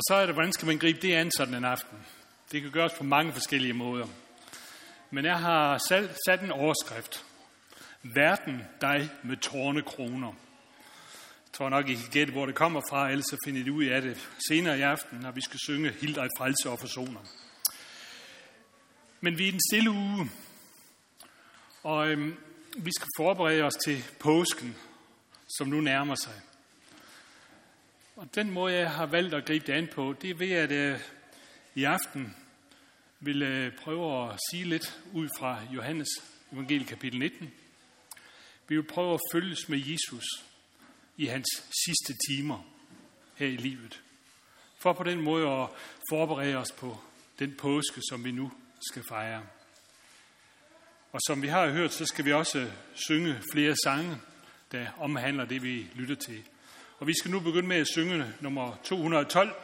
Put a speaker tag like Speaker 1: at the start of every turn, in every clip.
Speaker 1: Og så er det, hvordan skal man gribe det an sådan en aften? Det kan gøres på mange forskellige måder. Men jeg har sat en overskrift. Verden dig med tårne kroner. Jeg tror nok, I kan gætte, hvor det kommer fra, ellers så finder I ud af det senere i aften, når vi skal synge Hild dig frelse og forsoner. Men vi er i den stille uge, og øhm, vi skal forberede os til påsken, som nu nærmer sig. Og den måde, jeg har valgt at gribe det an på, det er ved, at øh, i aften vil øh, prøve at sige lidt ud fra Johannes evangelie kapitel 19. Vi vil prøve at følges med Jesus i hans sidste timer her i livet. For på den måde at forberede os på den påske, som vi nu skal fejre. Og som vi har hørt, så skal vi også synge flere sange, der omhandler det, vi lytter til. Og vi skal nu begynde med at synge nummer 212.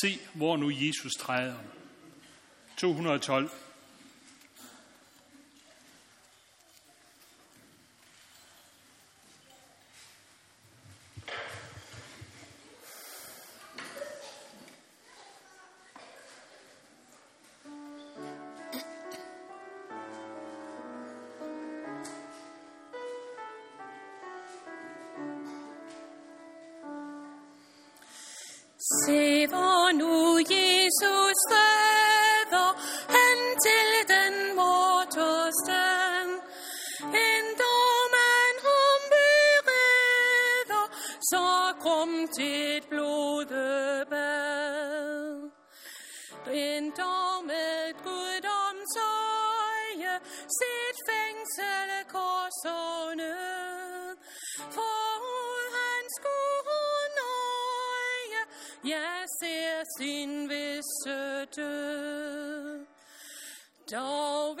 Speaker 1: Se, hvor nu Jesus træder. 212.
Speaker 2: rum krum til et blodebad. Ender med guddoms øje, sit fængsel korsåne. og. For han skulle nøje, jeg ser sin visse død. Dog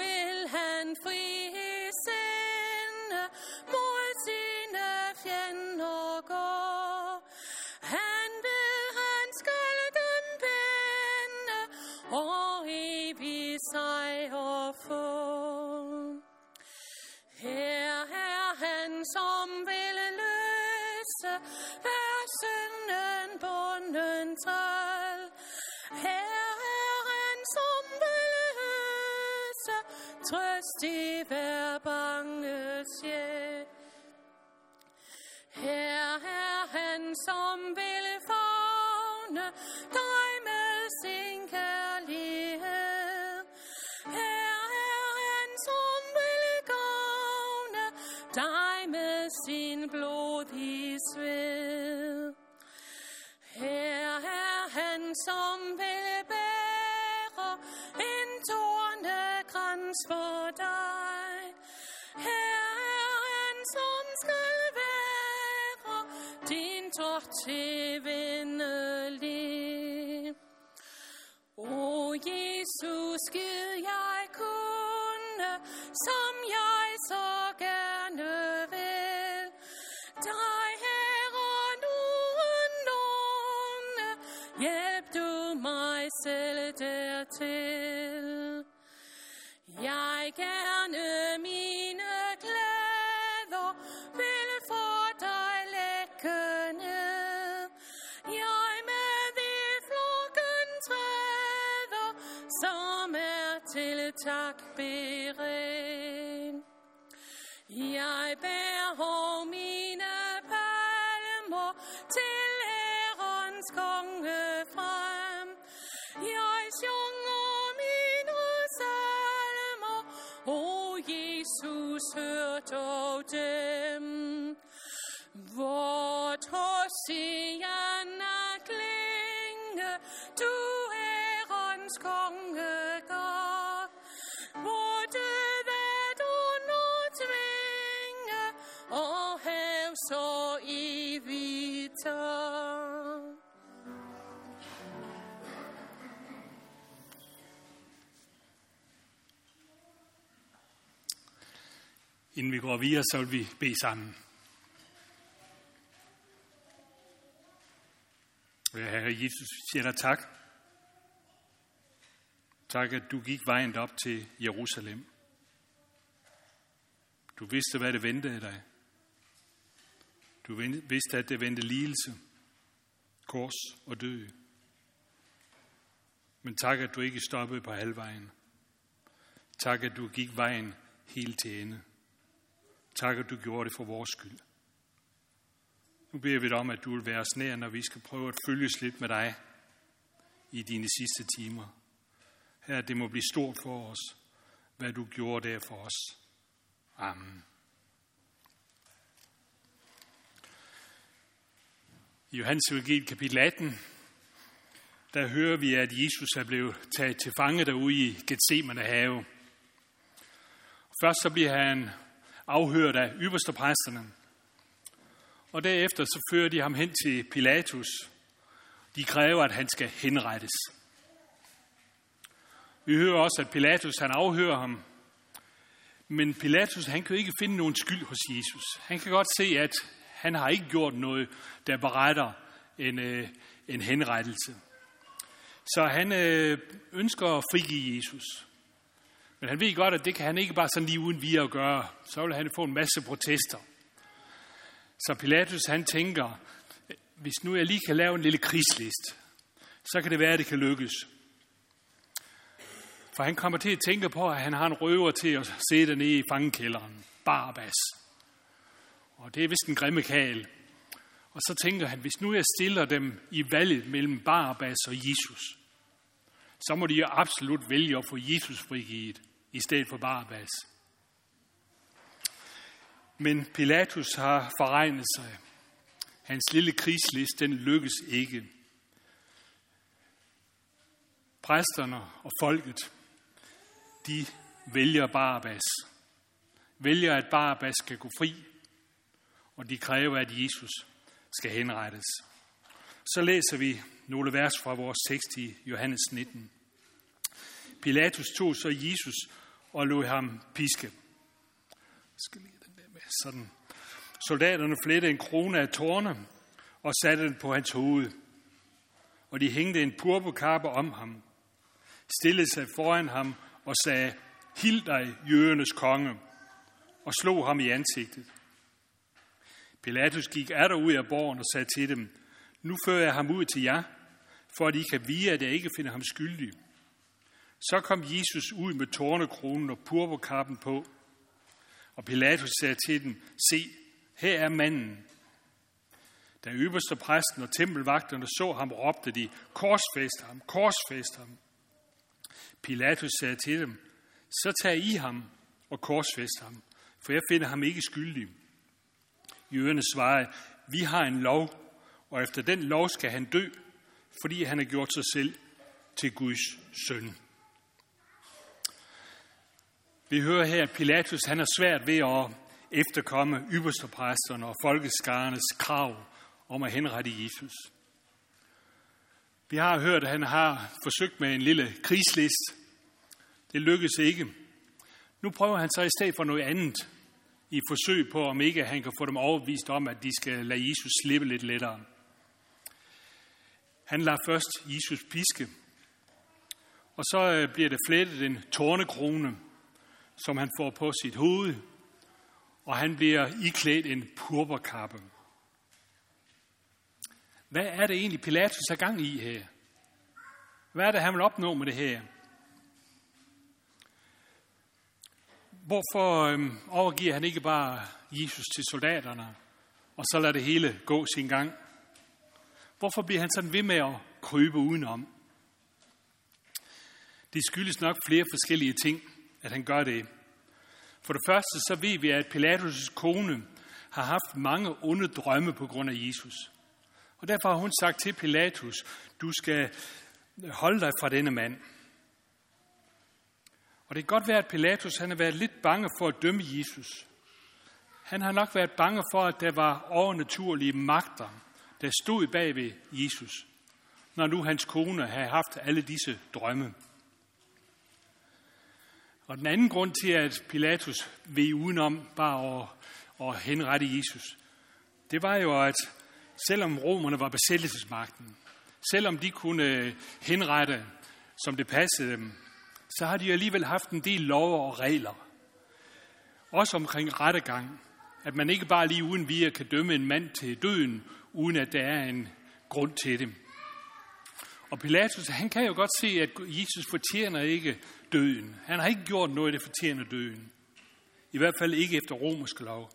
Speaker 2: trøst hver bange sjæl. Her er han, som vil fagne dig med sin kærlighed. Her er han, som vil gavne dig med sin blodige sved. Her er han, som vil bære en tornekrans for skal være din tort til vennelig. O Jesus, skid jeg kunne, som jeg så gerne hør dog
Speaker 1: Inden vi går videre, så vil vi bede sammen. Herre Jesus, vi siger dig tak. Tak, at du gik vejen op til Jerusalem. Du vidste, hvad det ventede dig. Du vidste, at det ventede lidelse, kors og død. Men tak, at du ikke stoppede på halvvejen. Tak, at du gik vejen helt til ende. Tak, at du gjorde det for vores skyld. Nu beder vi dig om, at du vil være os nær, når vi skal prøve at følges lidt med dig i dine sidste timer. Her, det må blive stort for os, hvad du gjorde der for os. Amen. I Johannes Evangeliet kapitel 18, der hører vi, at Jesus er blevet taget til fange derude i Gethsemane have. Først så bliver han afhørt af ypperste præsterne, og derefter så fører de ham hen til Pilatus. De kræver, at han skal henrettes. Vi hører også, at Pilatus han afhører ham, men Pilatus han kan ikke finde nogen skyld hos Jesus. Han kan godt se, at han har ikke gjort noget, der beretter en, øh, en henrettelse. Så han øh, ønsker at frigive Jesus. Men han ved godt, at det kan han ikke bare sådan lige uden videre gøre. Så vil han få en masse protester. Så Pilatus han tænker, hvis nu jeg lige kan lave en lille krigslist, så kan det være, at det kan lykkes. For han kommer til at tænke på, at han har en røver til at sidde nede i fangekælderen. Barbas. Og det er vist en grimme kal. Og så tænker han, hvis nu jeg stiller dem i valget mellem Barabbas og Jesus, så må de jo absolut vælge at få Jesus frigivet i stedet for Barabbas. Men Pilatus har forregnet sig. Hans lille krigslist, den lykkes ikke. Præsterne og folket, de vælger Barabbas. Vælger, at Barabbas skal gå fri, og de kræver, at Jesus skal henrettes. Så læser vi nogle vers fra vores tekst i Johannes 19. Pilatus tog så Jesus og lod ham piske. skal lige den der med. Sådan. Soldaterne flettede en krone af tårne og satte den på hans hoved. Og de hængte en purpurkappe om ham, stillede sig foran ham og sagde, Hild dig, jødernes konge, og slog ham i ansigtet. Pilatus gik der ud af borgen og sagde til dem, nu fører jeg ham ud til jer, for at I kan vide, at jeg ikke finder ham skyldig. Så kom Jesus ud med tårnekronen og purpurkappen på, og Pilatus sagde til dem, se, her er manden. Da øverste præsten og tempelvagterne så ham, råbte de, korsfæst ham, korsfæst ham. Pilatus sagde til dem, så tag I ham og korsfæst ham, for jeg finder ham ikke skyldig. Jøderne svarede, vi har en lov, og efter den lov skal han dø, fordi han har gjort sig selv til Guds søn. Vi hører her, at Pilatus han er svært ved at efterkomme ypperstepræsterne og folkeskarernes krav om at henrette Jesus. Vi har hørt, at han har forsøgt med en lille krigslist. Det lykkedes ikke. Nu prøver han så i stedet for noget andet i forsøg på, om ikke han kan få dem overbevist om, at de skal lade Jesus slippe lidt lettere. Han lader først Jesus piske, og så øh, bliver det flettet en tornekrone som han får på sit hoved, og han bliver iklædt en purpurkappe. Hvad er det egentlig, Pilatus er gang i her? Hvad er det, han vil opnå med det her? Hvorfor øhm, overgiver han ikke bare Jesus til soldaterne, og så lader det hele gå sin gang? Hvorfor bliver han sådan ved med at krybe udenom? Det skyldes nok flere forskellige ting, at han gør det. For det første så ved vi, at Pilatus' kone har haft mange onde drømme på grund af Jesus. Og derfor har hun sagt til Pilatus, du skal holde dig fra denne mand. Og det kan godt være, at Pilatus han har været lidt bange for at dømme Jesus. Han har nok været bange for, at der var overnaturlige magter, der stod bag ved Jesus, når nu hans kone havde haft alle disse drømme. Og den anden grund til, at Pilatus ved udenom bare at, at henrette Jesus, det var jo, at selvom romerne var besættelsesmagten, selvom de kunne øh, henrette, som det passede dem, så har de alligevel haft en del lov og regler. Også omkring rettegang. At man ikke bare lige uden videre kan dømme en mand til døden, uden at der er en grund til det. Og Pilatus, han kan jo godt se, at Jesus fortjener ikke døden. Han har ikke gjort noget, der fortjener døden. I hvert fald ikke efter romersk lov.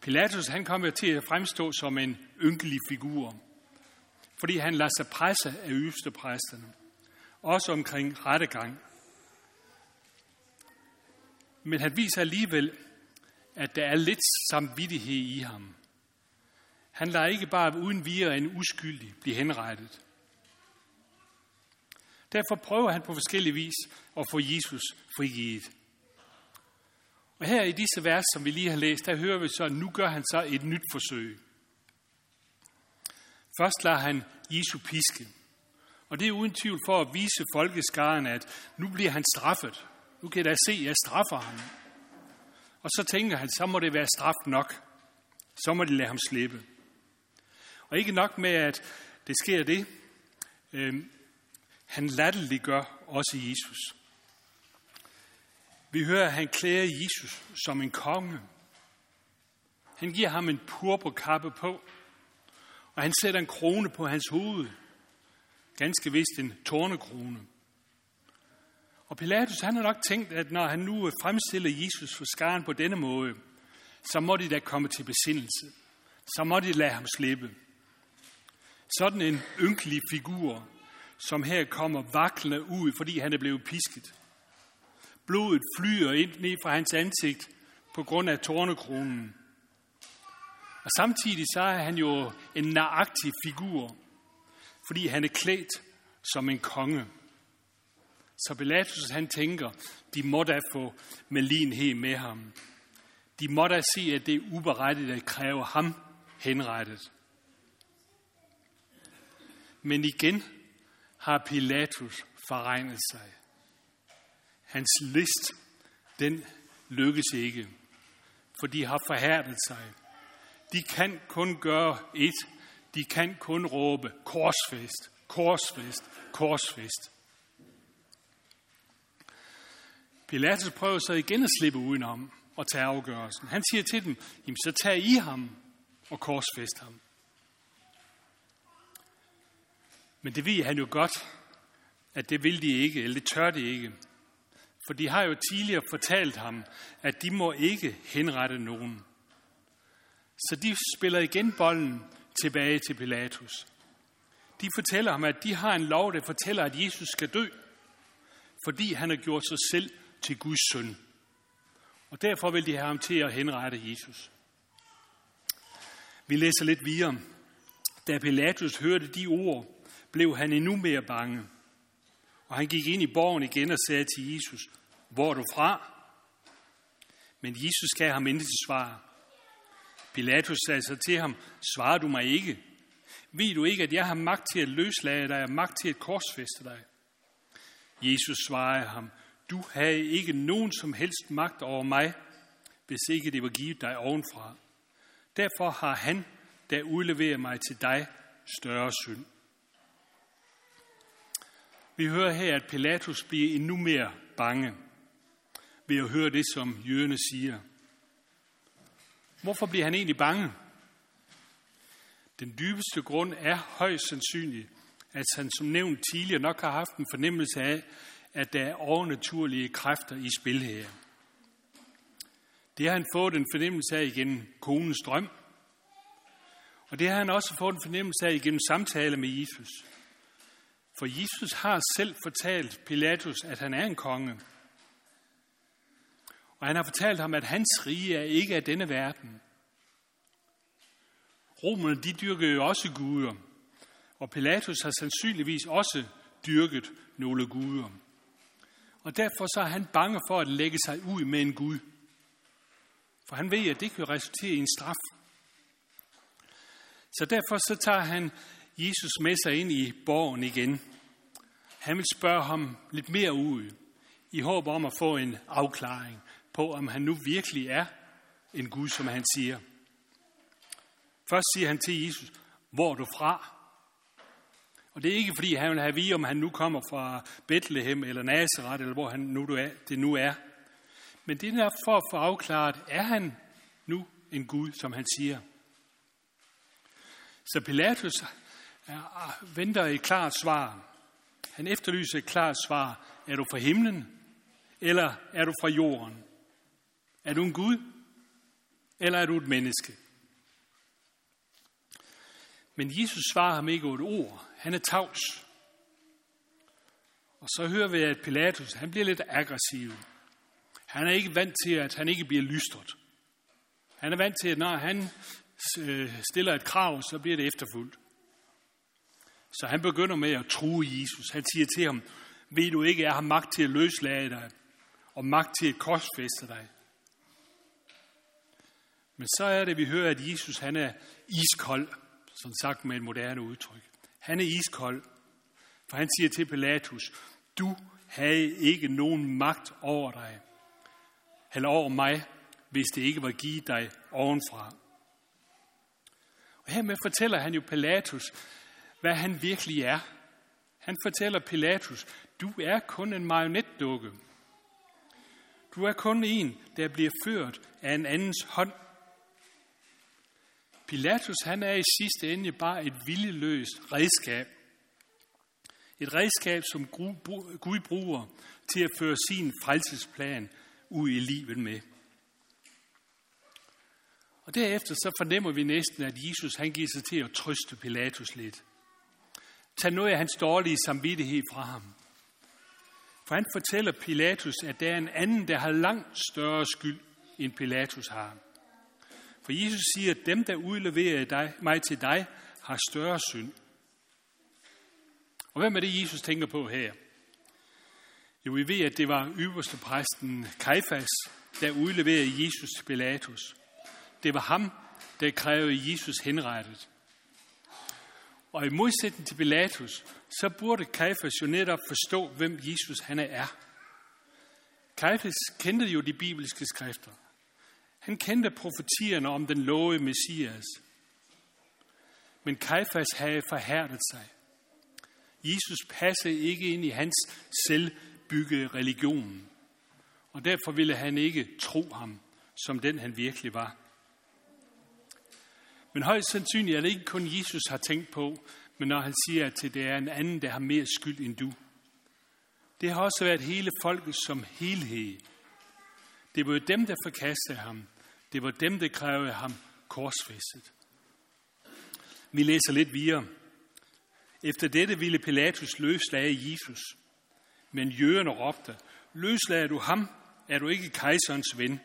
Speaker 1: Pilatus, han kommer til at fremstå som en ynkelig figur, fordi han lader sig presse af præsterne, også omkring rettegang. Men han viser alligevel, at der er lidt samvittighed i ham. Han lader ikke bare uden videre en uskyldig blive henrettet. Derfor prøver han på forskellige vis at få Jesus frigivet. Og her i disse vers, som vi lige har læst, der hører vi så, at nu gør han så et nyt forsøg. Først lader han Jesu piske. Og det er uden tvivl for at vise folkeskaren, at nu bliver han straffet. Nu kan jeg da se, at jeg straffer ham. Og så tænker han, så må det være straf nok. Så må de lade ham slippe. Og ikke nok med, at det sker det. Øhm, han latterliggør også Jesus. Vi hører, at han klæder Jesus som en konge. Han giver ham en purpurkappe på, og han sætter en krone på hans hoved. Ganske vist en tornekrone. Og Pilatus han har nok tænkt, at når han nu fremstiller Jesus for skaren på denne måde, så må de da komme til besindelse. Så må de lade ham slippe. Sådan en ynkelig figur, som her kommer vaklende ud, fordi han er blevet pisket. Blodet flyer ind ned fra hans ansigt på grund af tornekronen. Og samtidig så er han jo en naagtig figur, fordi han er klædt som en konge. Så Pilatus han tænker, de må da få melinhed med ham. De må da se, at det er uberettigt at kræve ham henrettet. Men igen har Pilatus forregnet sig. Hans list, den lykkes ikke, for de har forhærdet sig. De kan kun gøre et. De kan kun råbe korsfest, korsfest, korsfest. Pilatus prøver så igen at slippe udenom og tage afgørelsen. Han siger til dem, jamen så tag I ham og korsfest ham. Men det ved han jo godt, at det vil de ikke, eller det tør de ikke. For de har jo tidligere fortalt ham, at de må ikke henrette nogen. Så de spiller igen bolden tilbage til Pilatus. De fortæller ham, at de har en lov, der fortæller, at Jesus skal dø, fordi han har gjort sig selv til Guds søn. Og derfor vil de have ham til at henrette Jesus. Vi læser lidt videre. Da Pilatus hørte de ord, blev han endnu mere bange. Og han gik ind i borgen igen og sagde til Jesus, hvor er du fra? Men Jesus gav ham intet til svar. Pilatus sagde så til ham, svarer du mig ikke? Ved du ikke, at jeg har magt til at løslade dig og magt til at korsfeste dig? Jesus svarede ham, du havde ikke nogen som helst magt over mig, hvis ikke det var givet dig ovenfra. Derfor har han, der udleverer mig til dig, større synd. Vi hører her, at Pilatus bliver endnu mere bange ved at høre det, som jøderne siger. Hvorfor bliver han egentlig bange? Den dybeste grund er højst sandsynligt, at han som nævnt tidligere nok har haft en fornemmelse af, at der er overnaturlige kræfter i spil her. Det har han fået en fornemmelse af igennem konens drøm, og det har han også fået en fornemmelse af igennem samtale med Jesus. For Jesus har selv fortalt Pilatus, at han er en konge. Og han har fortalt ham, at hans rige er ikke af denne verden. Romerne, de dyrkede jo også guder. Og Pilatus har sandsynligvis også dyrket nogle guder. Og derfor så er han bange for at lægge sig ud med en Gud. For han ved, at det kan resultere i en straf. Så derfor så tager han Jesus med sig ind i borgen igen. Han vil spørge ham lidt mere ud, i håb om at få en afklaring på, om han nu virkelig er en Gud, som han siger. Først siger han til Jesus, hvor er du fra? Og det er ikke, fordi han vil have vide, om han nu kommer fra Bethlehem eller Nazareth, eller hvor han nu er, det nu er. Men det er for at få afklaret, er han nu en Gud, som han siger? Så Pilatus øh, øh, venter et klart svar. Han efterlyser et klart svar. Er du fra himlen, eller er du fra jorden? Er du en Gud, eller er du et menneske? Men Jesus svarer ham ikke et ord. Han er tavs. Og så hører vi, at Pilatus han bliver lidt aggressiv. Han er ikke vant til, at han ikke bliver lystret. Han er vant til, at når han øh, stiller et krav, så bliver det efterfulgt. Så han begynder med at true Jesus. Han siger til ham, ved du ikke, jeg har magt til at løslade dig, og magt til at korsfæste dig. Men så er det, vi hører, at Jesus han er iskold, som sagt med et moderne udtryk. Han er iskold, for han siger til Pilatus, du havde ikke nogen magt over dig, eller over mig, hvis det ikke var givet dig ovenfra. Og hermed fortæller han jo Pilatus, hvad han virkelig er. Han fortæller Pilatus, du er kun en marionetdukke. Du er kun en, der bliver ført af en andens hånd. Pilatus han er i sidste ende bare et viljeløst redskab. Et redskab, som Gud bruger til at føre sin frelsesplan ud i livet med. Og derefter så fornemmer vi næsten, at Jesus han giver sig til at trøste Pilatus lidt. Tag noget af hans dårlige samvittighed fra ham. For han fortæller Pilatus, at der er en anden, der har langt større skyld, end Pilatus har. For Jesus siger, at dem, der udleverer dig, mig til dig, har større synd. Og hvem er det, Jesus tænker på her? Jo, vi ved, at det var øverste præsten Kajfas, der udleverede Jesus til Pilatus. Det var ham, der krævede Jesus henrettet. Og i modsætning til Pilatus, så burde Kajfas jo netop forstå, hvem Jesus han er. Kajfas kendte jo de bibelske skrifter. Han kendte profetierne om den lovede Messias. Men Kajfas havde forhærdet sig. Jesus passede ikke ind i hans selvbyggede religion. Og derfor ville han ikke tro ham, som den han virkelig var. Men højst sandsynligt er det ikke kun Jesus har tænkt på, men når han siger, at det er en anden, der har mere skyld end du. Det har også været hele folket som helhed. Det var jo dem, der forkastede ham. Det var dem, der krævede ham korsfæstet. Vi læser lidt videre. Efter dette ville Pilatus løslade Jesus. Men jøderne råbte, løslader du ham, er du ikke kejserens ven.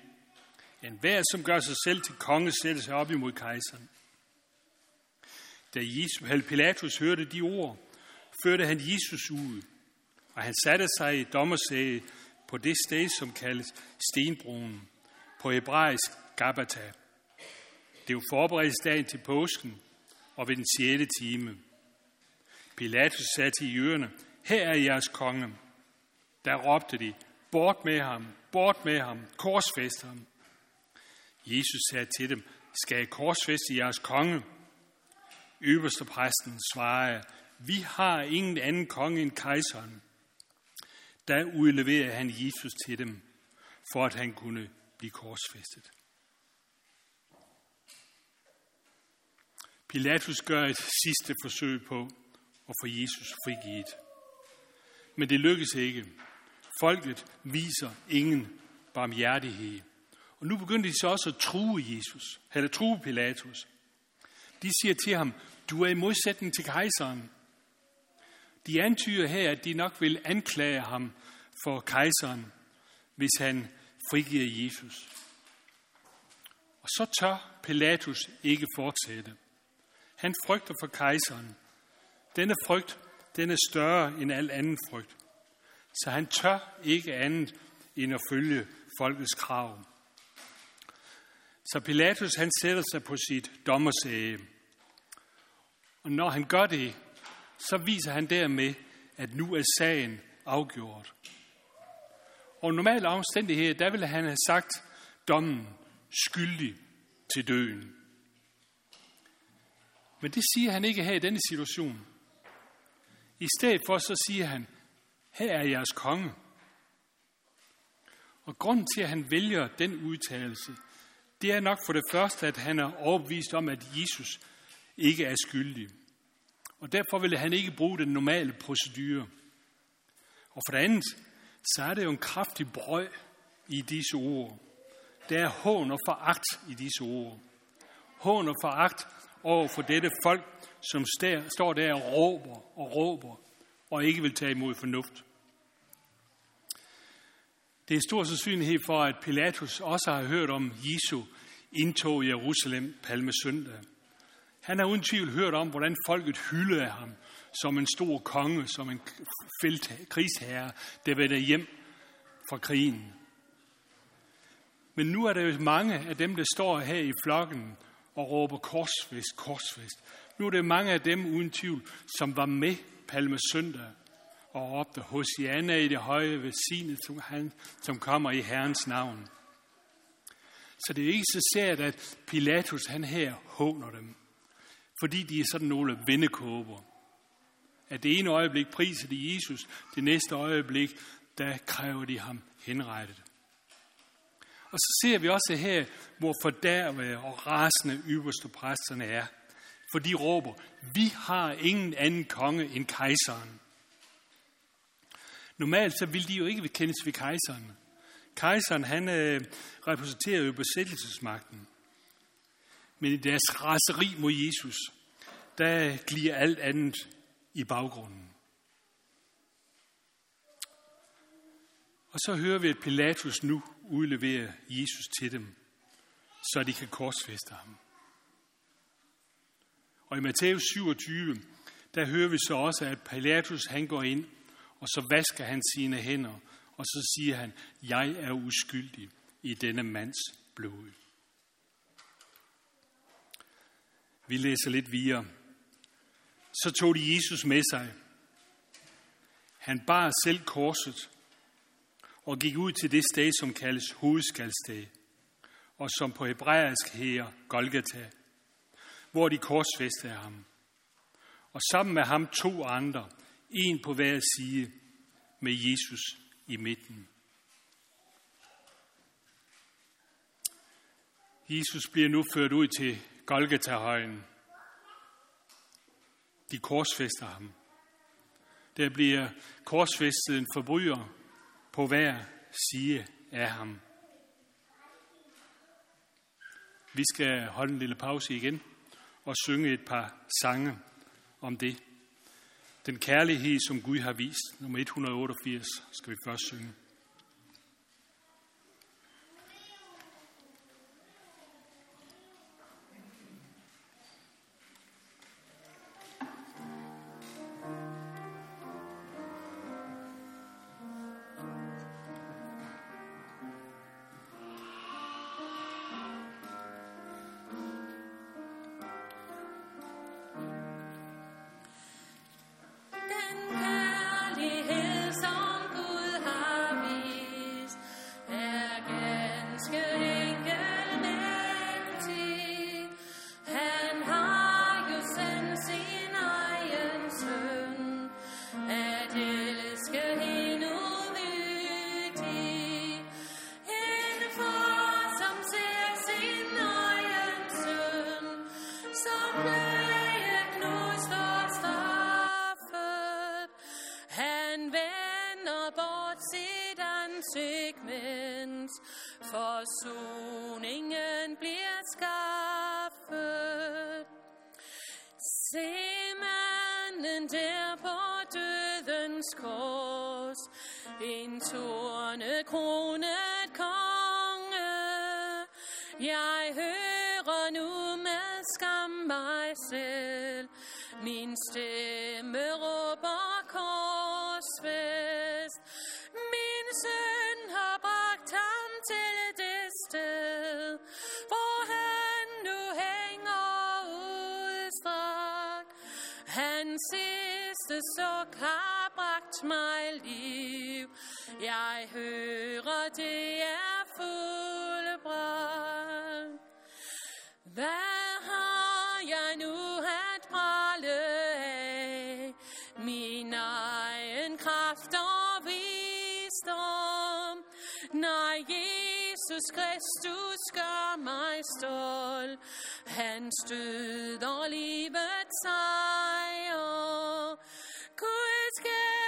Speaker 1: En hver, som gør sig selv til konge, sætter sig op imod kejseren. Da Jesus, Pilatus hørte de ord, førte han Jesus ud, og han satte sig i dommersæde på det sted, som kaldes Stenbroen, på hebraisk Gabata. Det var forberedelsesdagen til påsken, og ved den sjette time. Pilatus sagde til jøderne, her er jeres konge. Der råbte de, bort med ham, bort med ham, korsfæst ham. Jesus sagde til dem, skal jeg korsfæste jeres konge? Øverste præsten svarede, vi har ingen anden konge end kejseren. Der udleverede han Jesus til dem, for at han kunne blive korsfæstet. Pilatus gør et sidste forsøg på at få Jesus frigivet. Men det lykkes ikke. Folket viser ingen barmhjertighed. Og nu begynder de så også at true Jesus, eller true Pilatus. De siger til ham, du er i modsætning til kejseren. De antyder her, at de nok vil anklage ham for kejseren, hvis han frigiver Jesus. Og så tør Pilatus ikke fortsætte. Han frygter for kejseren. Denne frygt, den er større end al anden frygt. Så han tør ikke andet end at følge folkets krav. Så Pilatus han sætter sig på sit dommersæge. Og når han gør det, så viser han dermed, at nu er sagen afgjort. Og normal omstændighed, der ville han have sagt dommen skyldig til døden. Men det siger han ikke her i denne situation. I stedet for så siger han, her er jeres konge. Og grunden til, at han vælger den udtalelse, det er nok for det første, at han er overbevist om, at Jesus ikke er skyldig. Og derfor ville han ikke bruge den normale procedure. Og for det andet, så er det jo en kraftig brøg i disse ord. Der er hån og foragt i disse ord. Hån og foragt over for dette folk, som står der og råber og råber og ikke vil tage imod fornuft. Det er stor sandsynlighed for, at Pilatus også har hørt om Jesu indtog i Jerusalem palmesøndag. Han har uden tvivl hørt om, hvordan folket hyldede ham som en stor konge, som en felt, krigsherre, der vendte hjem fra krigen. Men nu er der jo mange af dem, der står her i flokken og råber korsfest, korsfest. Nu er det mange af dem uden tvivl, som var med palmesøndag og råbte, Hosianna i det høje velsignet, som, han, som kommer i Herrens navn. Så det er ikke så sært, at Pilatus han her håner dem, fordi de er sådan nogle vendekåber. At det ene øjeblik priser de Jesus, det næste øjeblik, der kræver de ham henrettet. Og så ser vi også her, hvor fordærvede og rasende ypperste præsterne er. For de råber, vi har ingen anden konge end kejseren. Normalt så vil de jo ikke kendes ved kejseren. Kejseren han øh, repræsenterer jo besættelsesmagten. Men i deres raseri mod Jesus, der glider alt andet i baggrunden. Og så hører vi, at Pilatus nu udleverer Jesus til dem, så de kan korsfeste ham. Og i Matthæus 27, der hører vi så også, at Pilatus han går ind, og så vasker han sine hænder, og så siger han, jeg er uskyldig i denne mands blod. Vi læser lidt videre. Så tog de Jesus med sig. Han bar selv korset og gik ud til det sted, som kaldes hovedskalsted, og som på hebraisk hedder Golgata, hvor de korsfæstede ham. Og sammen med ham to andre, en på hver side, med Jesus i midten. Jesus bliver nu ført ud til Golgata-højen. De korsfester ham. Der bliver korsfæstet en forbryder på hver side af ham. Vi skal holde en lille pause igen og synge et par sange om det. Den kærlighed, som Gud har vist, nummer 188, skal vi først synge.
Speaker 2: En tornekronet konge. Jeg hører nu med skam mig selv, min stemme råber korsfest. Min søn har bragt ham til det sted, hvor han nu hænger udstrakt. Hans sidste suk har bragt mig liv. Jeg hører, det er fuldbragt. Hvad har jeg nu at prale af? Min egen kraft og visdom. Nej, Jesus Kristus gør mig stolt. Han støder livet sejr. Guds kærlighed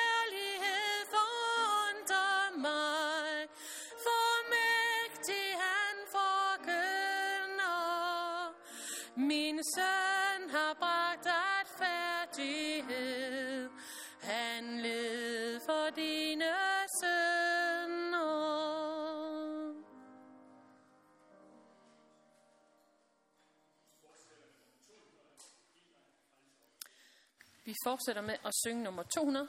Speaker 2: fortsætter med at synge nummer 200.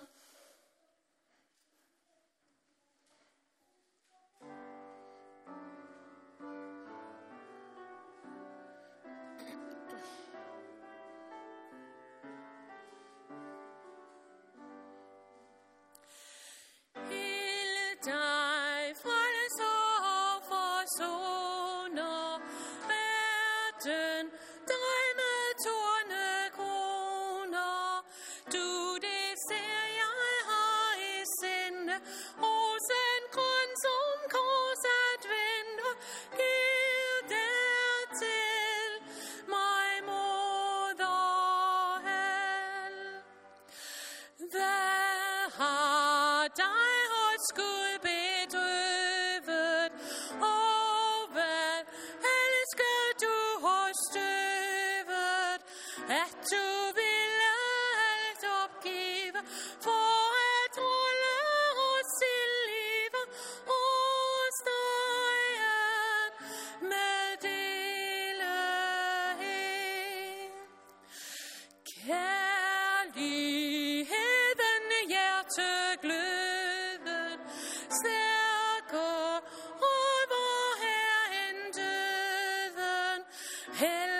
Speaker 2: at du vil alt opgive, for at rulle os i livet, os dig med delighed. Kærligheden hjertegløden stærker over her end døden. Heller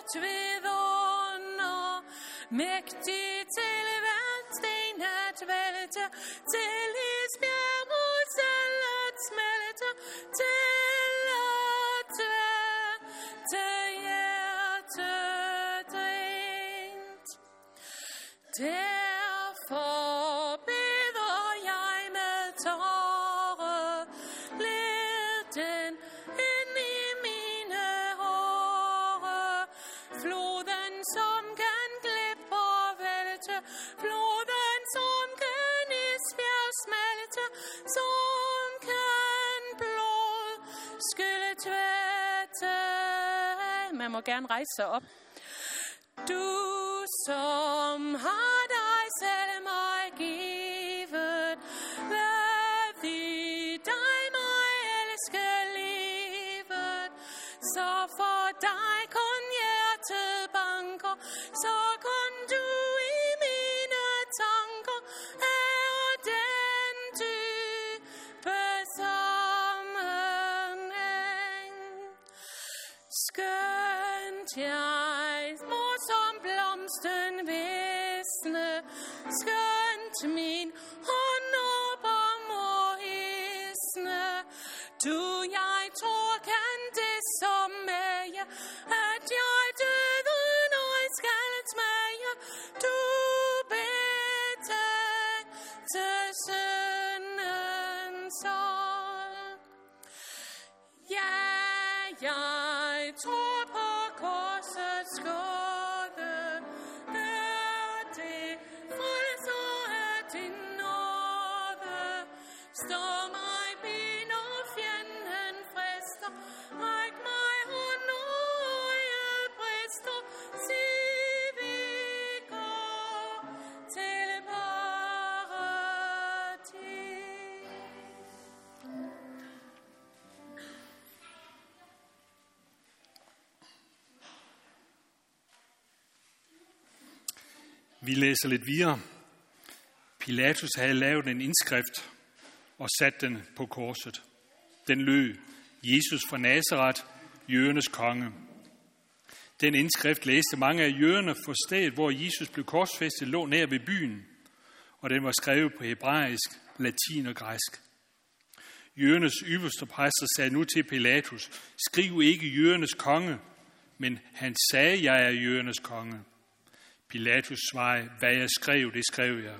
Speaker 2: et stort vidunder. Mægtig til hver sten at vælte, til isbjerg mod selv at smelte, til at til hjertet rent. Til Man må gerne rejse sig op. Du som har dig selv mig givet, lad vi dig mig elske livet, så for dig kun hjertet banker, så kun Du, jeg tror, kan det som mage, at jeg døde, når jeg skal smage. Du betænkte syndens sorg. Ja, jeg Vi
Speaker 1: læser lidt videre. Pilatus havde lavet en indskrift og sat den på korset. Den lød, Jesus fra Nazareth, jødernes konge. Den indskrift læste mange af jøderne for stedet, hvor Jesus blev korsfæstet, lå nær ved byen, og den var skrevet på hebraisk, latin og græsk. Jødernes ypperste præster sagde nu til Pilatus, skriv ikke jødernes konge, men han sagde, jeg er jødernes konge. Pilatus svarede, hvad jeg skrev, det skrev jeg.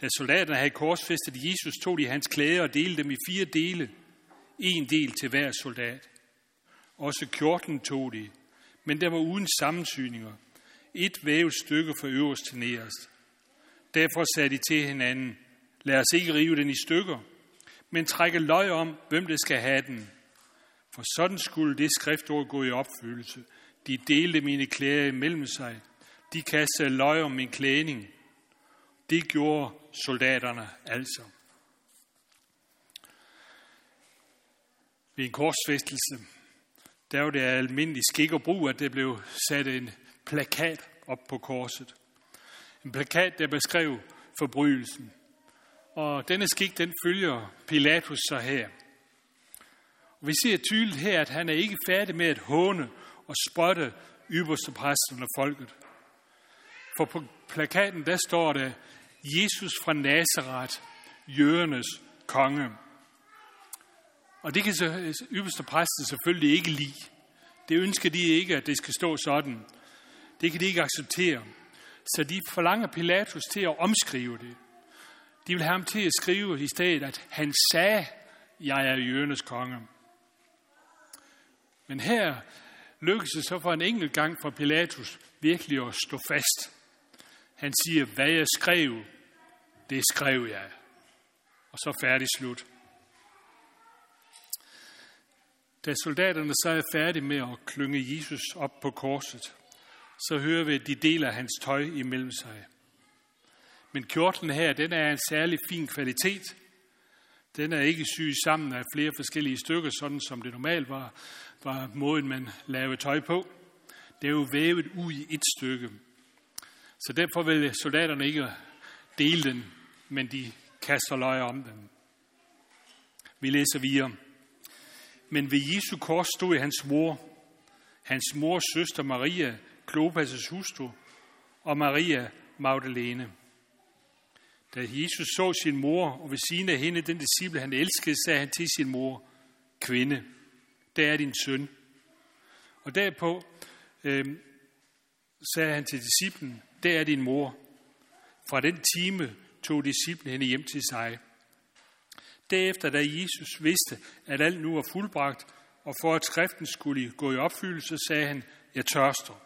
Speaker 1: Da soldaterne havde korsfæstet Jesus, tog de hans klæder og delte dem i fire dele. En del til hver soldat. Også kjorten tog de, men der var uden sammensyninger. Et vævet stykke fra øverst til nederst. Derfor sagde de til hinanden, lad os ikke rive den i stykker, men trække løg om, hvem det skal have den. For sådan skulle det skriftord gå i opfyldelse. De delte mine klæder imellem sig. De kastede løg om min klædning. Det gjorde soldaterne altså. Ved en korsfæstelse, der var det almindelig skik og brug, at det blev sat en plakat op på korset. En plakat, der beskrev forbrydelsen. Og denne skik, den følger Pilatus så her. Og vi ser tydeligt her, at han er ikke færdig med at håne og spotte ypperste præsten og folket. På plakaten, der står det, Jesus fra Nazareth, jødernes konge. Og det kan så øh, ypperste præsten selvfølgelig ikke lide. Det ønsker de ikke, at det skal stå sådan. Det kan de ikke acceptere. Så de forlanger Pilatus til at omskrive det. De vil have ham til at skrive i stedet, at han sagde, jeg er jødernes konge. Men her lykkes det så for en enkelt gang for Pilatus virkelig at stå fast. Han siger, hvad jeg skrev, det skrev jeg. Og så færdig slut. Da soldaterne så er færdige med at klynge Jesus op på korset, så hører vi, at de deler hans tøj imellem sig. Men kjortlen her, den er en særlig fin kvalitet. Den er ikke syet sammen af flere forskellige stykker, sådan som det normalt var, var måden, man lavede tøj på. Det er jo vævet ud i et stykke. Så derfor vil soldaterne ikke dele den, men de kaster løg om den. Vi læser videre. Men ved Jesu kors stod hans mor, hans mors søster Maria, Klopas' hustru, og Maria Magdalene. Da Jesus så sin mor, og ved siden af hende den disciple, han elskede, sagde han til sin mor, kvinde, der er din søn. Og derpå øh, sagde han til disciplen, der er din mor. Fra den time tog disciplen hende hjem til sig. Derefter, da Jesus vidste, at alt nu var fuldbragt, og for at skriften skulle gå i opfyldelse, sagde han, jeg tørster.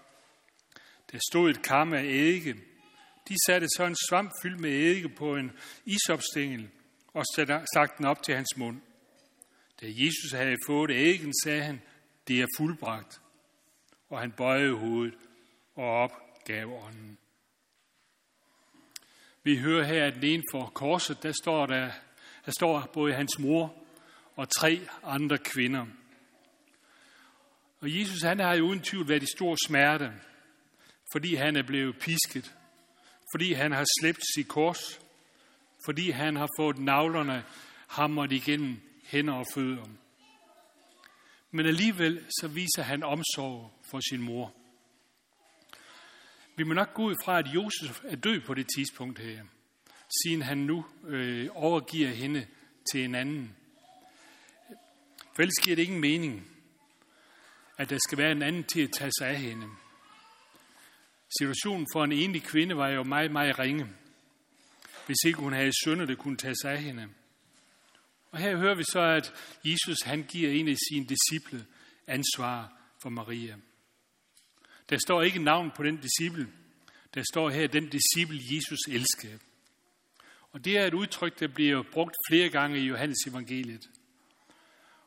Speaker 1: Der stod et kar af eddike. De satte så en svamp fyldt med eddike på en isopstængel og stak den op til hans mund. Da Jesus havde fået æggen, sagde han, det er fuldbragt. Og han bøjede hovedet og opgav ånden. Vi hører her, at den for korset, der står, der, der står både hans mor og tre andre kvinder. Og Jesus han har jo uden tvivl været i stor smerte, fordi han er blevet pisket, fordi han har slæbt sit kors, fordi han har fået navlerne hamret igennem hænder og fødder. Men alligevel så viser han omsorg for sin mor. Vi må nok gå ud fra, at Josef er død på det tidspunkt her, siden han nu øh, overgiver hende til en anden. For ellers giver det ingen mening, at der skal være en anden til at tage sig af hende. Situationen for en enlig kvinde var jo meget, meget ringe, hvis ikke hun havde sønner, der kunne tage sig af hende. Og her hører vi så, at Jesus han giver en af sine disciple ansvar for Maria. Der står ikke navn på den disciple. Der står her, den disciple Jesus elskede. Og det er et udtryk, der bliver brugt flere gange i Johannes evangeliet.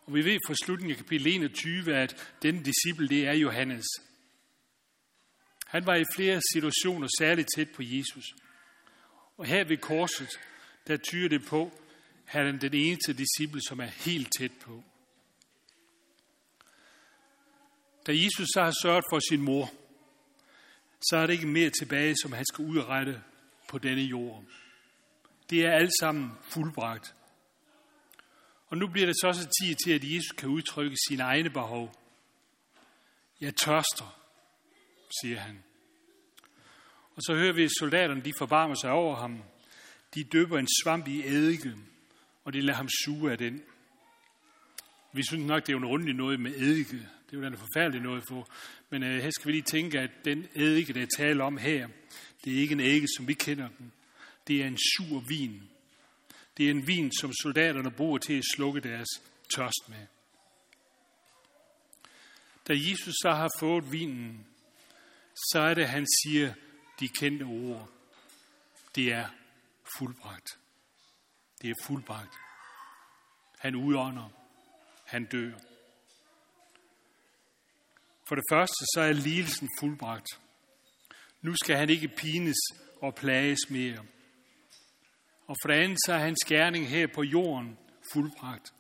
Speaker 1: Og vi ved fra slutningen af kapitel 21, at den disciple, det er Johannes. Han var i flere situationer særligt tæt på Jesus. Og her ved korset, der tyder det på, at han er den eneste disciple, som er helt tæt på. Da Jesus så har sørget for sin mor, så er det ikke mere tilbage, som han skal udrette på denne jord. Det er alt sammen fuldbragt. Og nu bliver det så også tid til, at Jesus kan udtrykke sine egne behov. Jeg tørster, siger han. Og så hører vi, at soldaterne de forbarmer sig over ham. De døber en svamp i eddike, og de lader ham suge af den. Vi synes nok, det er en rundelig noget med eddike. Det er jo en forfærdelig noget for. Men øh, her skal vi lige tænke, at den eddike, der er tale om her, det er ikke en eddike, som vi kender den. Det er en sur vin. Det er en vin, som soldaterne bruger til at slukke deres tørst med. Da Jesus så har fået vinen, så er det, han siger de kendte ord. Det er fuldbragt. Det er fuldbragt. Han udånder. Han dør. For det første, så er lidelsen fuldbragt. Nu skal han ikke pines og plages mere. Og for det andet, så er hans gerning her på jorden fuldbragt.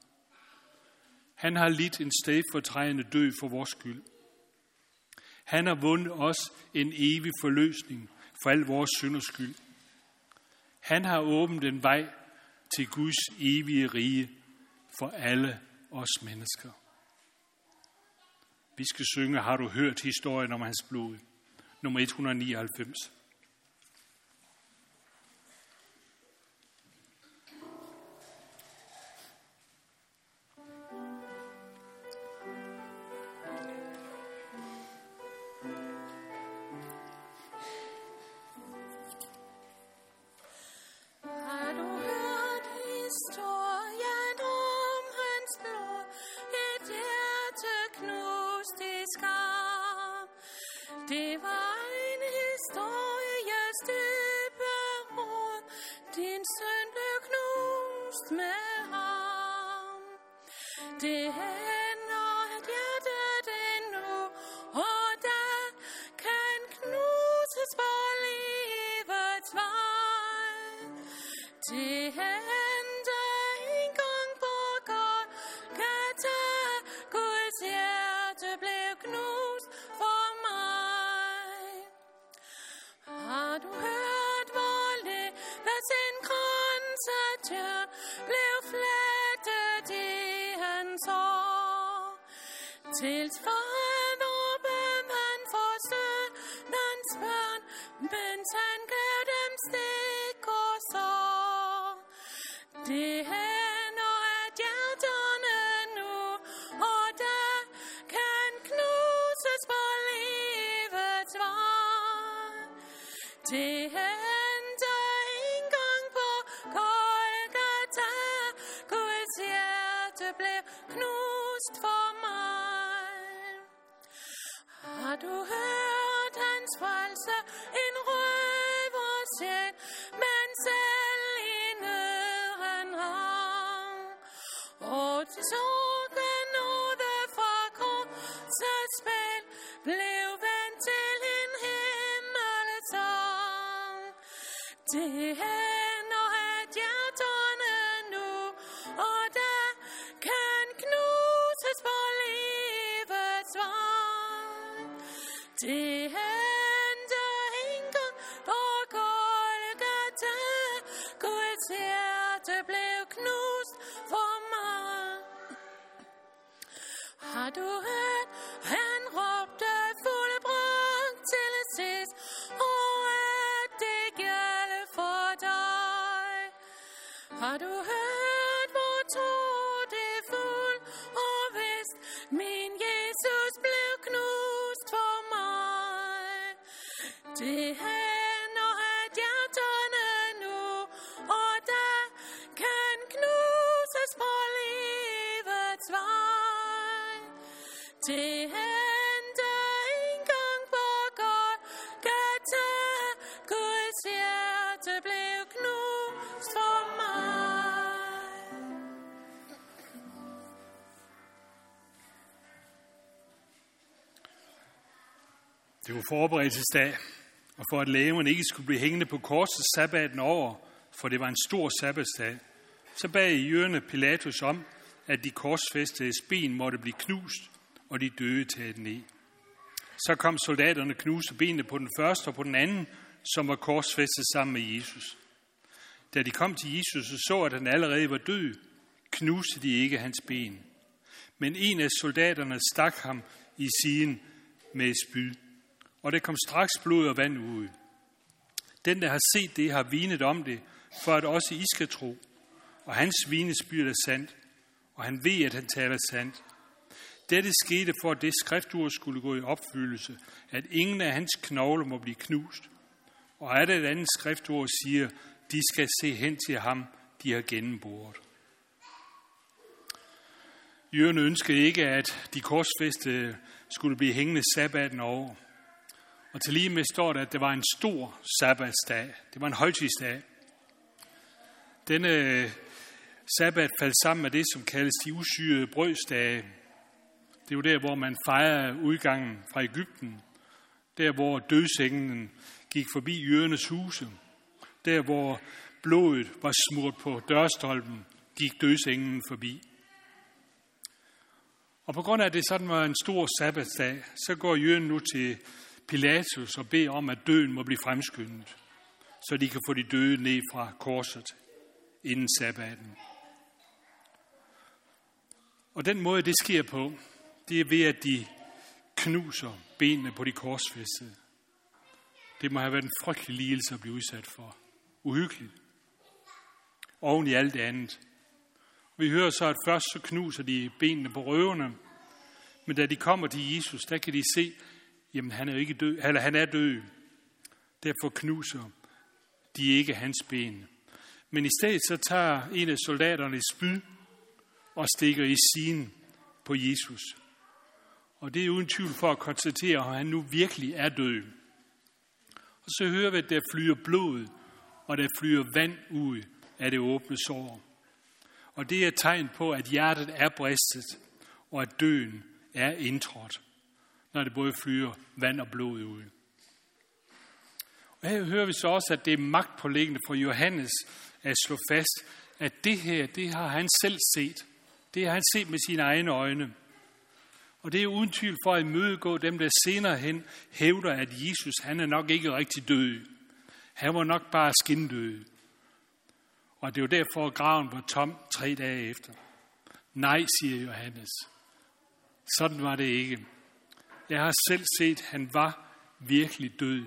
Speaker 1: Han har lidt en stedfortrædende død for vores skyld. Han har vundet os en evig forløsning for al vores synders skyld. Han har åbnet en vej til Guds evige rige for alle os mennesker. Vi skal synge, har du hørt historien om hans blod? Nummer 199. med ham.
Speaker 2: Det Til fader han for søndens børn, mens han gav dem stik og så. Det hænder at hjerterne nu, og der kan knuses på livets vej. Det Det hænder at hjerterne nu, og der kan knuses på livets vej. Det hænder hænger på Golgata, Guds hjerte blev knust for mig. Har du hørt, Det hænder at hjerterne nu, og der kan knuses på livets vej. Det hente engang på Golgata, Guds hjerte blev knust for mig.
Speaker 1: Det var forberedelsesdag, og for at lægerne ikke skulle blive hængende på korset sabbaten over, for det var en stor sabbatsdag, så bad jøderne Pilatus om, at de korsfæstede ben måtte blive knust, og de døde taget ned. Så kom soldaterne knuse benene på den første og på den anden, som var korsfæstet sammen med Jesus. Da de kom til Jesus og så, at han allerede var død, knuste de ikke hans ben. Men en af soldaterne stak ham i siden med et spyd, og der kom straks blod og vand ud. Den, der har set det, har vinet om det, for at også I skal tro. Og hans vinesbyrd er sandt, og han ved, at han taler sandt. Dette skete for, at det skriftord skulle gå i opfyldelse, at ingen af hans knogler må blive knust. Og er det et andet skriftord siger, de skal se hen til ham, de har gennemboret. Jørgen ønskede ikke, at de korsfæste skulle blive hængende sabbaten over. Og til lige med står der, at det var en stor sabbatsdag. Det var en højtidsdag. Denne øh, sabbat faldt sammen med det, som kaldes de usyrede brødsdage. Det er jo der, hvor man fejrer udgangen fra Ægypten. Der, hvor dødsenglen gik forbi jødernes huse. Der, hvor blodet var smurt på dørstolpen, gik dødsenglen forbi. Og på grund af, at det sådan var en stor sabbatsdag, så går jøden nu til Pilatus og beder om, at døden må blive fremskyndet, så de kan få de døde ned fra korset inden sabbaten. Og den måde, det sker på, det er ved, at de knuser benene på de korsfæstede. Det må have været en frygtelig lidelse at blive udsat for. Uhyggeligt. Oven i alt det andet. Vi hører så, at først så knuser de benene på røverne, men da de kommer til Jesus, der kan de se, jamen han er ikke død, eller han er død. Derfor knuser de ikke hans ben. Men i stedet så tager en af soldaterne spyd og stikker i siden på Jesus. Og det er uden tvivl for at konstatere, at han nu virkelig er død. Og så hører vi, at der flyder blod, og der flyder vand ud af det åbne sår. Og det er et tegn på, at hjertet er bristet, og at døden er indtrådt, når det både flyder vand og blod ud. Og her hører vi så også, at det er magtpålæggende for Johannes at slå fast, at det her, det har han selv set. Det har han set med sine egne øjne. Og det er uden tvivl for at imødegå dem, der senere hen hævder, at Jesus han er nok ikke rigtig død. Han var nok bare skindød. Og det er jo derfor, at graven var tom tre dage efter. Nej, siger Johannes. Sådan var det ikke. Jeg har selv set, at han var virkelig død.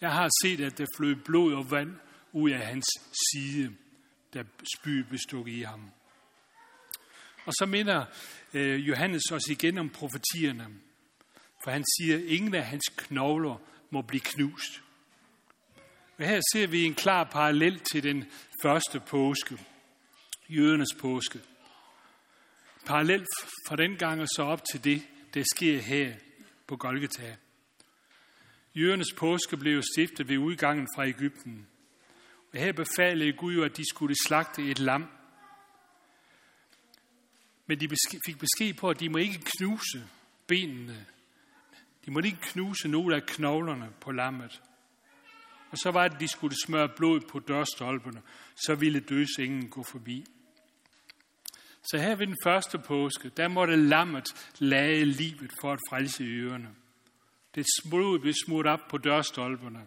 Speaker 1: Jeg har set, at der flød blod og vand ud af hans side, da spydet bestod i ham. Og så minder øh, Johannes os igen om profetierne. For han siger, at ingen af hans knogler må blive knust. Og her ser vi en klar parallel til den første påske, jødernes påske. Parallelt fra den gang og så op til det, det sker her på Golgata. Jødernes påske blev stiftet ved udgangen fra Ægypten. Og her befalede Gud jo, at de skulle slagte et lam. Men de fik besked på, at de må ikke knuse benene. De må ikke knuse nogle af knoglerne på lammet. Og så var det, at de skulle smøre blod på dørstolperne, så ville dødsingen gå forbi. Så her ved den første påske, der måtte lammet lage livet for at frelse ørerne. Det smud blev smurt op på dørstolperne.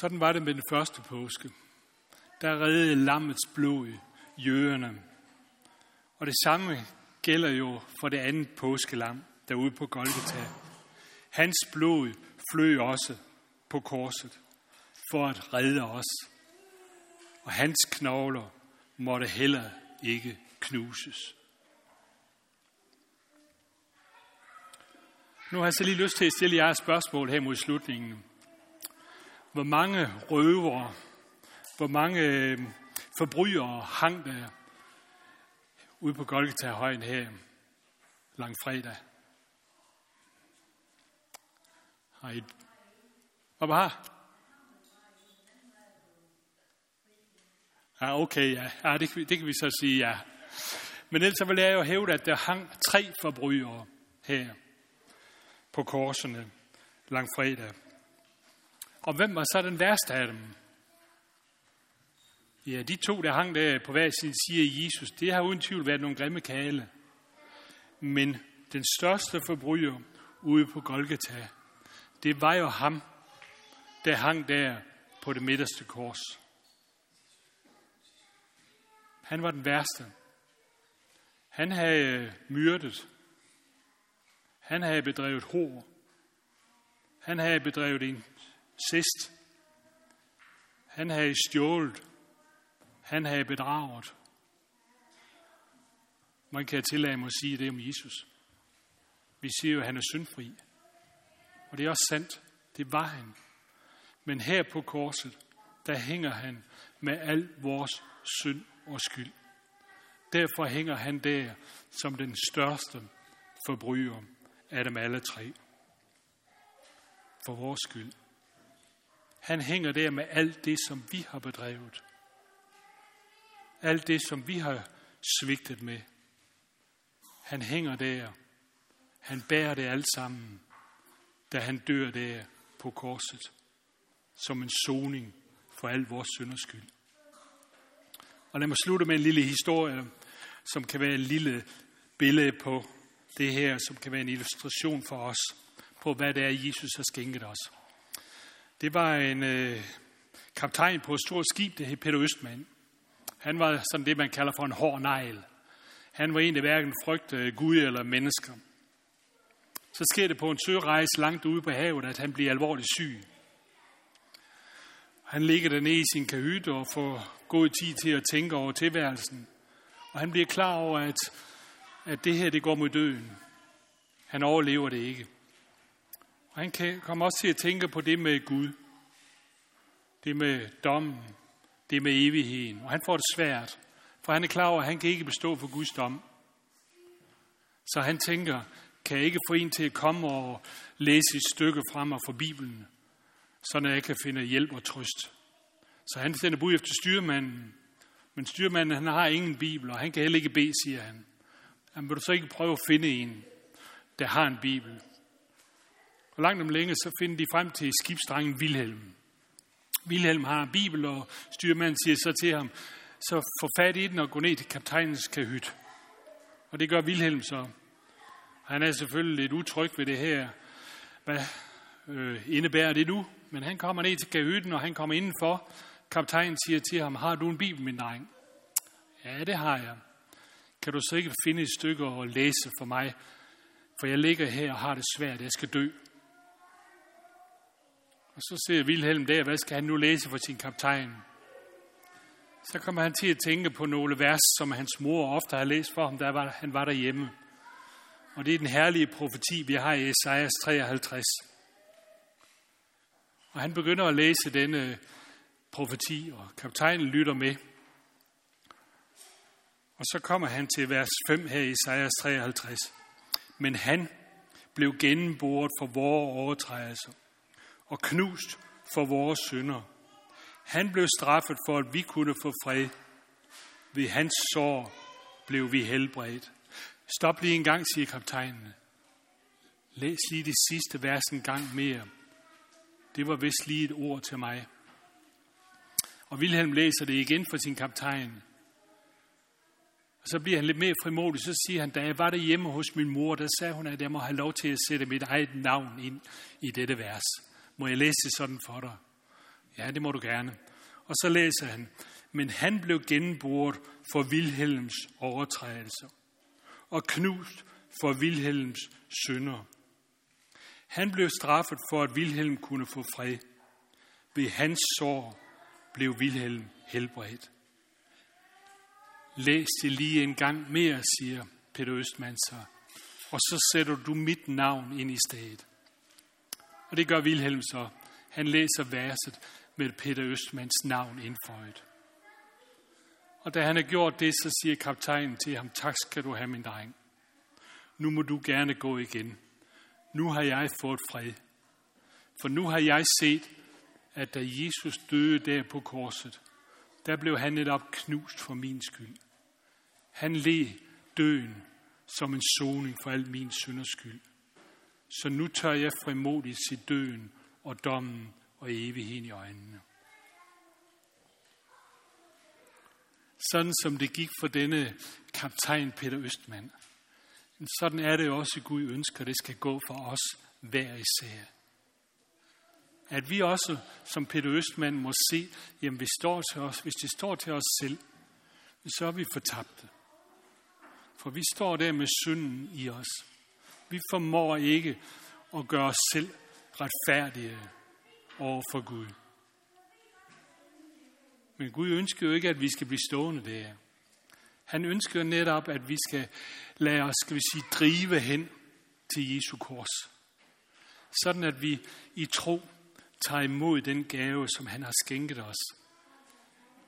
Speaker 1: Sådan var det med den første påske. Der redde lammets blod jøerne. Og det samme gælder jo for det andet påskelam, derude på Golgata. Hans blod fløj også på korset for at redde os. Og hans knogler måtte heller ikke knuses. Nu har jeg så lige lyst til at stille jer et spørgsmål her mod slutningen. Hvor mange røvere, hvor mange øh, forbrydere hang der ude på Golgata-højen her langfredag? Har I... Hvad var Ja, okay, ja. ja det, det kan vi så sige, ja. Men ellers vil jeg jo hævde, at der hang tre forbrydere her på korsene langfredag. Og hvem var så den værste af dem? Ja, de to, der hang der på hver side siger Jesus, det har uden tvivl været nogle grimme kale. Men den største forbryder ude på Golgata, det var jo ham, der hang der på det midterste kors. Han var den værste. Han havde øh, myrdet. Han havde bedrevet hår. Han havde bedrevet en sist. Han havde stjålet. Han havde bedraget. Man kan tillade mig at sige det om Jesus. Vi siger jo, at han er syndfri. Og det er også sandt. Det var han. Men her på korset, der hænger han med al vores synd og skyld. Derfor hænger han der som den største forbryder af dem alle tre. For vores skyld. Han hænger der med alt det, som vi har bedrevet. Alt det, som vi har svigtet med. Han hænger der. Han bærer det alt sammen, da han dør der på korset, som en soning for al vores synders skyld. Og lad mig slutte med en lille historie, som kan være et lille billede på det her, som kan være en illustration for os på, hvad det er, Jesus har skænket os. Det var en øh, kaptajn på et stort skib, der hed Peter Østmann. Han var sådan det, man kalder for en hård negl. Han var en, der hverken frygtede øh, Gud eller mennesker. Så sker det på en sørejse langt ude på havet, at han bliver alvorligt syg. Han ligger dernede i sin kahyt og får god tid til at tænke over tilværelsen. Og han bliver klar over, at, at det her det går mod døden. Han overlever det ikke. Og han kan kommer også til at tænke på det med Gud. Det med dommen. Det med evigheden. Og han får det svært. For han er klar over, at han kan ikke bestå for Guds dom. Så han tænker, kan jeg ikke få en til at komme og læse et stykke frem mig fra Bibelen, så jeg kan finde hjælp og trøst. Så han sender bud efter styrmanden. Men styrmanden han har ingen bibel, og han kan heller ikke bede, siger han. Jamen, vil du så ikke prøve at finde en, der har en bibel? Og langt om længe, så finder de frem til skibsdrengen Wilhelm. Wilhelm har en bibel, og styrmanden siger så til ham, så få fat i den og gå ned til kaptajnens kahyt. Og det gør Wilhelm så. Han er selvfølgelig lidt utryg ved det her. Hvad øh, indebærer det nu? Men han kommer ned til kahytten, og han kommer indenfor. Kaptajnen siger til ham, har du en bibel, min dreng? Ja, det har jeg. Kan du sikkert finde et stykke og læse for mig? For jeg ligger her og har det svært, jeg skal dø. Og så ser Wilhelm der, hvad skal han nu læse for sin kaptajn? Så kommer han til at tænke på nogle vers, som hans mor ofte har læst for ham, da han var derhjemme. Og det er den herlige profeti, vi har i Esajas 53. Og han begynder at læse denne øh, profeti, og kaptajnen lytter med. Og så kommer han til vers 5 her i Esajas 53. Men han blev gennemboret for vores overtrædelser og knust for vores synder. Han blev straffet for, at vi kunne få fred. Ved hans sår blev vi helbredt. Stop lige en gang, siger kaptajnen. Læs lige det sidste vers en gang mere. Det var vist lige et ord til mig. Og Wilhelm læser det igen for sin kaptajn. Og så bliver han lidt mere frimodig, så siger han, da jeg var der hjemme hos min mor, der sagde hun, at jeg må have lov til at sætte mit eget navn ind i dette vers. Må jeg læse det sådan for dig? Ja, det må du gerne. Og så læser han, men han blev gennemboret for Vilhelms overtrædelser og knust for Vilhelms synder. Han blev straffet for, at Vilhelm kunne få fred. Ved hans sår blev Vilhelm helbredt. Læs det lige en gang mere, siger Peter Østmann så, og så sætter du mit navn ind i stedet. Og det gør Vilhelm så. Han læser verset med Peter Østmanns navn indføjet. Og da han har gjort det, så siger kaptajnen til ham, tak skal du have, min dreng. Nu må du gerne gå igen. Nu har jeg fået fred. For nu har jeg set, at da Jesus døde der på korset, der blev han netop knust for min skyld. Han led døden som en soning for al min synders skyld. Så nu tør jeg frimodigt se døden og dommen og evigheden i øjnene. Sådan som det gik for denne kaptajn Peter men Sådan er det også, Gud ønsker, det skal gå for os hver især. At vi også, som Peter Østmand, må se, jamen vi står til os, hvis det står til os selv, så er vi fortabte. For vi står der med synden i os. Vi formår ikke at gøre os selv retfærdige over for Gud. Men Gud ønsker jo ikke, at vi skal blive stående der. Han ønsker netop, at vi skal lade os, skal vi sige, drive hen til Jesu kors. Sådan at vi i tro tager imod den gave, som han har skænket os,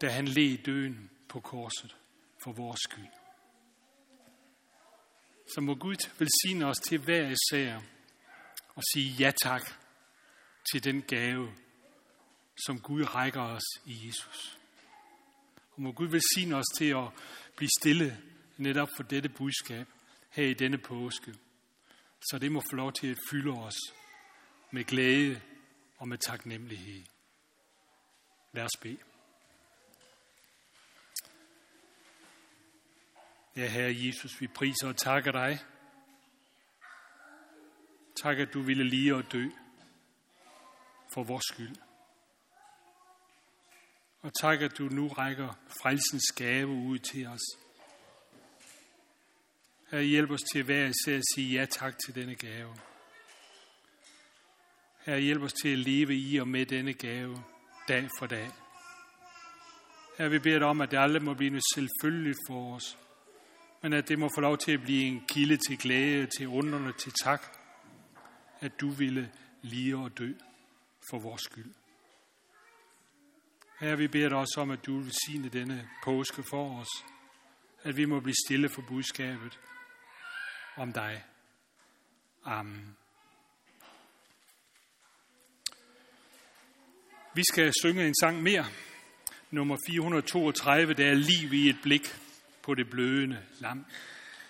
Speaker 1: da han led døden på korset for vores skyld. Så må Gud velsigne os til hver især og sige ja tak til den gave, som Gud rækker os i Jesus. Og må Gud velsigne os til at blive stille netop for dette budskab her i denne påske. Så det må få lov til at fylde os med glæde og med taknemmelighed. Lad os bede. Ja, Herre Jesus, vi priser og takker dig. Tak, at du ville lige at dø for vores skyld. Og tak, at du nu rækker frelsens gave ud til os. Her hjælp os til hver især at sige ja tak til denne gave. Her hjælp os til at leve i og med denne gave dag for dag. Her vi beder dig om, at det aldrig må blive noget selvfølgeligt for os, men at det må få lov til at blive en kilde til glæde, til underne, til tak, at du ville lige og dø for vores skyld. Herre, vi beder dig også om, at du vil signe denne påske for os, at vi må blive stille for budskabet om dig. Amen. Vi skal synge en sang mere, nummer 432, der er liv i et blik på det blødende lam.